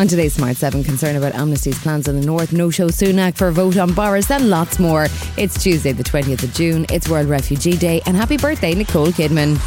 On today's Smart 7, concern about Amnesty's plans in the North, no show Sunak for a vote on Boris, and lots more. It's Tuesday, the 20th of June. It's World Refugee Day, and happy birthday, Nicole Kidman.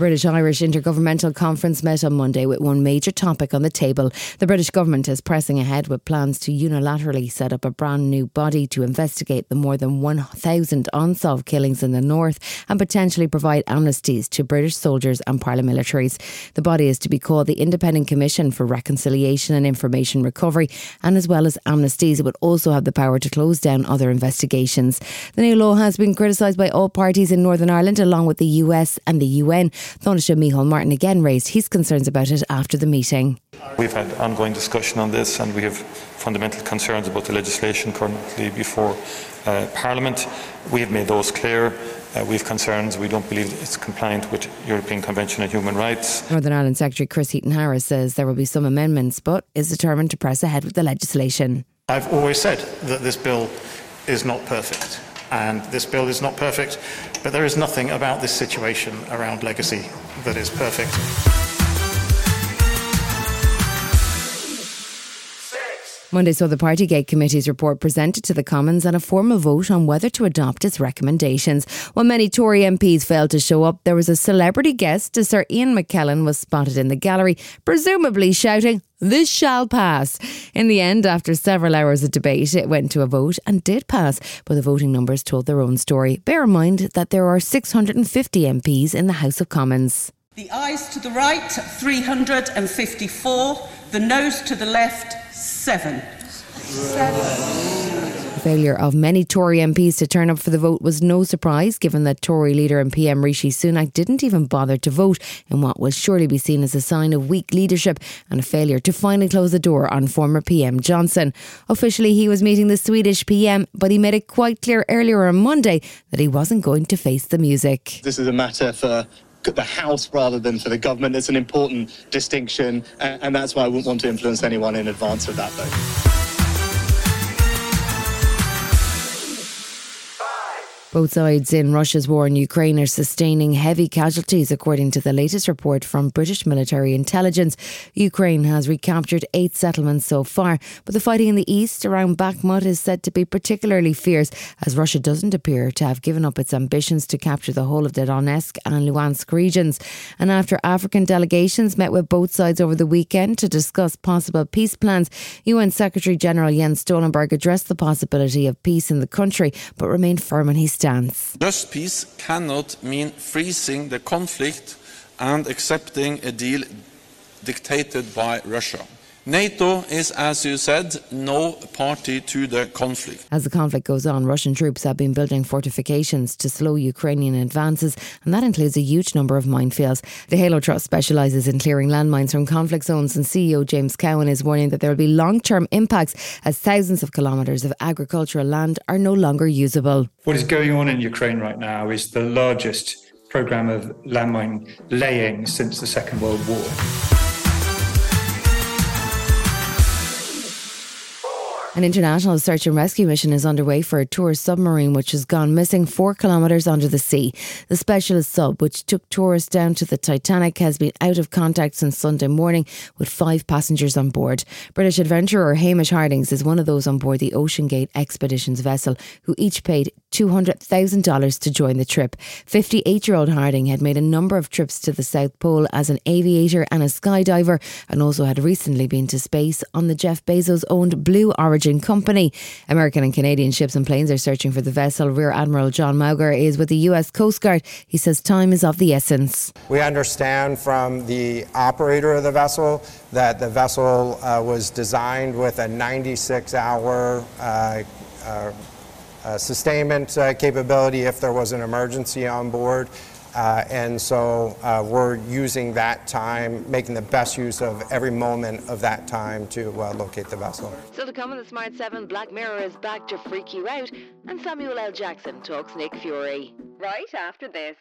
British Irish Intergovernmental Conference met on Monday with one major topic on the table. The British government is pressing ahead with plans to unilaterally set up a brand new body to investigate the more than 1,000 unsolved killings in the north and potentially provide amnesties to British soldiers and paramilitaries. The body is to be called the Independent Commission for Reconciliation and Information Recovery, and as well as amnesties, it would also have the power to close down other investigations. The new law has been criticised by all parties in Northern Ireland, along with the US and the UN. Taoiseach Micheál Martin again raised his concerns about it after the meeting. We've had ongoing discussion on this and we have fundamental concerns about the legislation currently before uh, Parliament. We have made those clear. Uh, we have concerns. We don't believe it's compliant with European Convention on Human Rights. Northern Ireland Secretary Chris Heaton Harris says there will be some amendments, but is determined to press ahead with the legislation. I've always said that this bill is not perfect. And this bill is not perfect, but there is nothing about this situation around legacy that is perfect. Monday saw the Partygate Committee's report presented to the Commons and a formal vote on whether to adopt its recommendations. While many Tory MPs failed to show up, there was a celebrity guest Sir Ian McKellen was spotted in the gallery, presumably shouting, This shall pass. In the end, after several hours of debate, it went to a vote and did pass, but the voting numbers told their own story. Bear in mind that there are 650 MPs in the House of Commons. The ayes to the right, 354. The noes to the left, seven. The failure of many Tory MPs to turn up for the vote was no surprise, given that Tory leader and PM Rishi Sunak didn't even bother to vote in what will surely be seen as a sign of weak leadership and a failure to finally close the door on former PM Johnson. Officially, he was meeting the Swedish PM, but he made it quite clear earlier on Monday that he wasn't going to face the music. this is a matter for the House rather than for the government. It's an important distinction, and that's why I wouldn't want to influence anyone in advance of that vote. Both sides in Russia's war in Ukraine are sustaining heavy casualties, according to the latest report from British military intelligence. Ukraine has recaptured eight settlements so far, but the fighting in the east around Bakhmut is said to be particularly fierce, as Russia doesn't appear to have given up its ambitions to capture the whole of the Donetsk and Luhansk regions. And after African delegations met with both sides over the weekend to discuss possible peace plans, UN Secretary General Jens Stoltenberg addressed the possibility of peace in the country, but remained firm on his stance. Just peace cannot mean freezing the conflict and accepting a deal dictated by Russia. NATO is, as you said, no party to the conflict. As the conflict goes on, Russian troops have been building fortifications to slow Ukrainian advances, and that includes a huge number of minefields. The Halo Trust specialises in clearing landmines from conflict zones, and CEO James Cowan is warning that there will be long term impacts as thousands of kilometres of agricultural land are no longer usable. What is going on in Ukraine right now is the largest program of landmine laying since the Second World War. An international search and rescue mission is underway for a tourist submarine which has gone missing four kilometres under the sea. The specialist sub, which took tourists down to the Titanic, has been out of contact since Sunday morning with five passengers on board. British adventurer Hamish Hardings is one of those on board the OceanGate Expeditions vessel who each paid $200,000 to join the trip. 58 year old Harding had made a number of trips to the South Pole as an aviator and a skydiver and also had recently been to space on the Jeff Bezos owned Blue Origin company. American and Canadian ships and planes are searching for the vessel. Rear Admiral John Mauger is with the US Coast Guard. He says time is of the essence. We understand from the operator of the vessel that the vessel uh, was designed with a 96 hour uh, uh, uh, sustainment uh, capability if there was an emergency on board. Uh, and so uh, we're using that time, making the best use of every moment of that time to uh, locate the vessel. Still to come on the Smart 7, Black Mirror is back to freak you out, and Samuel L. Jackson talks Nick Fury. Right after this.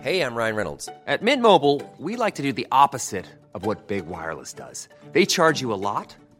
Hey, I'm Ryan Reynolds. At Mint Mobile, we like to do the opposite of what Big Wireless does. They charge you a lot,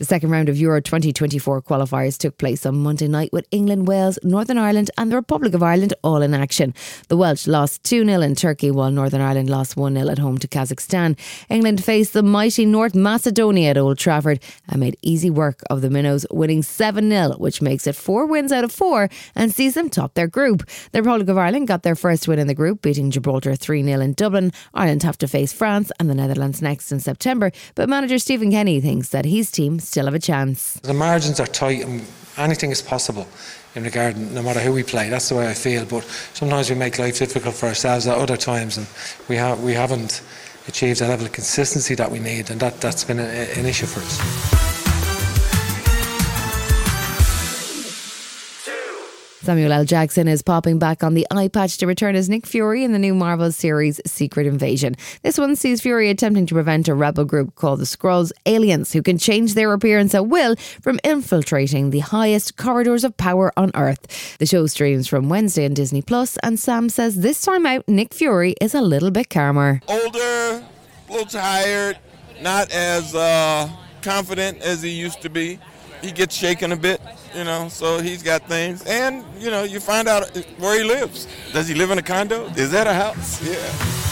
The second round of Euro 2024 qualifiers took place on Monday night with England, Wales, Northern Ireland, and the Republic of Ireland all in action. The Welsh lost 2 0 in Turkey, while Northern Ireland lost 1 0 at home to Kazakhstan. England faced the mighty North Macedonia at Old Trafford and made easy work of the Minnows, winning 7 0, which makes it four wins out of four and sees them top their group. The Republic of Ireland got their first win in the group, beating Gibraltar 3 0 in Dublin. Ireland have to face France and the Netherlands next in September, but manager Stephen Kenny thinks that his team still have a chance. The margins are tight and anything is possible in regard, no matter who we play. That's the way I feel. But sometimes we make life difficult for ourselves at other times, and we have we haven't achieved the level of consistency that we need, and that that's been a, an issue for us. Samuel L. Jackson is popping back on the eye patch to return as Nick Fury in the new Marvel series Secret Invasion. This one sees Fury attempting to prevent a rebel group called the Skrulls aliens who can change their appearance at will from infiltrating the highest corridors of power on Earth. The show streams from Wednesday on Disney Plus, and Sam says this time out Nick Fury is a little bit calmer. older, a little tired, not as uh, confident as he used to be. He gets shaken a bit, you know, so he's got things. And, you know, you find out where he lives. Does he live in a condo? Is that a house? Yeah.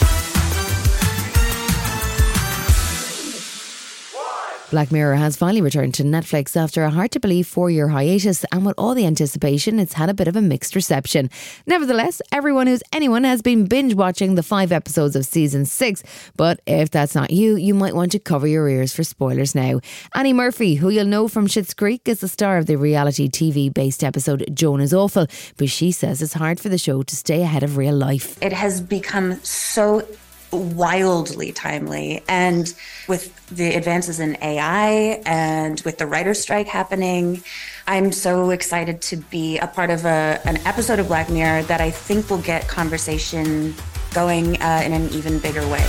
Black Mirror has finally returned to Netflix after a hard to believe four year hiatus, and with all the anticipation, it's had a bit of a mixed reception. Nevertheless, everyone who's anyone has been binge watching the five episodes of season six. But if that's not you, you might want to cover your ears for spoilers now. Annie Murphy, who you'll know from Schitt's Creek, is the star of the reality TV based episode Joan is Awful, but she says it's hard for the show to stay ahead of real life. It has become so wildly timely. And with the advances in AI and with the writer's strike happening, I'm so excited to be a part of a, an episode of Black Mirror that I think will get conversation going uh, in an even bigger way.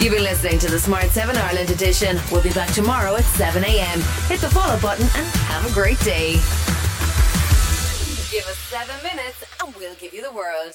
You've been listening to the Smart 7 Ireland edition. We'll be back tomorrow at 7 a.m. Hit the follow button and have a great day. Give us seven minutes and we'll give you the world.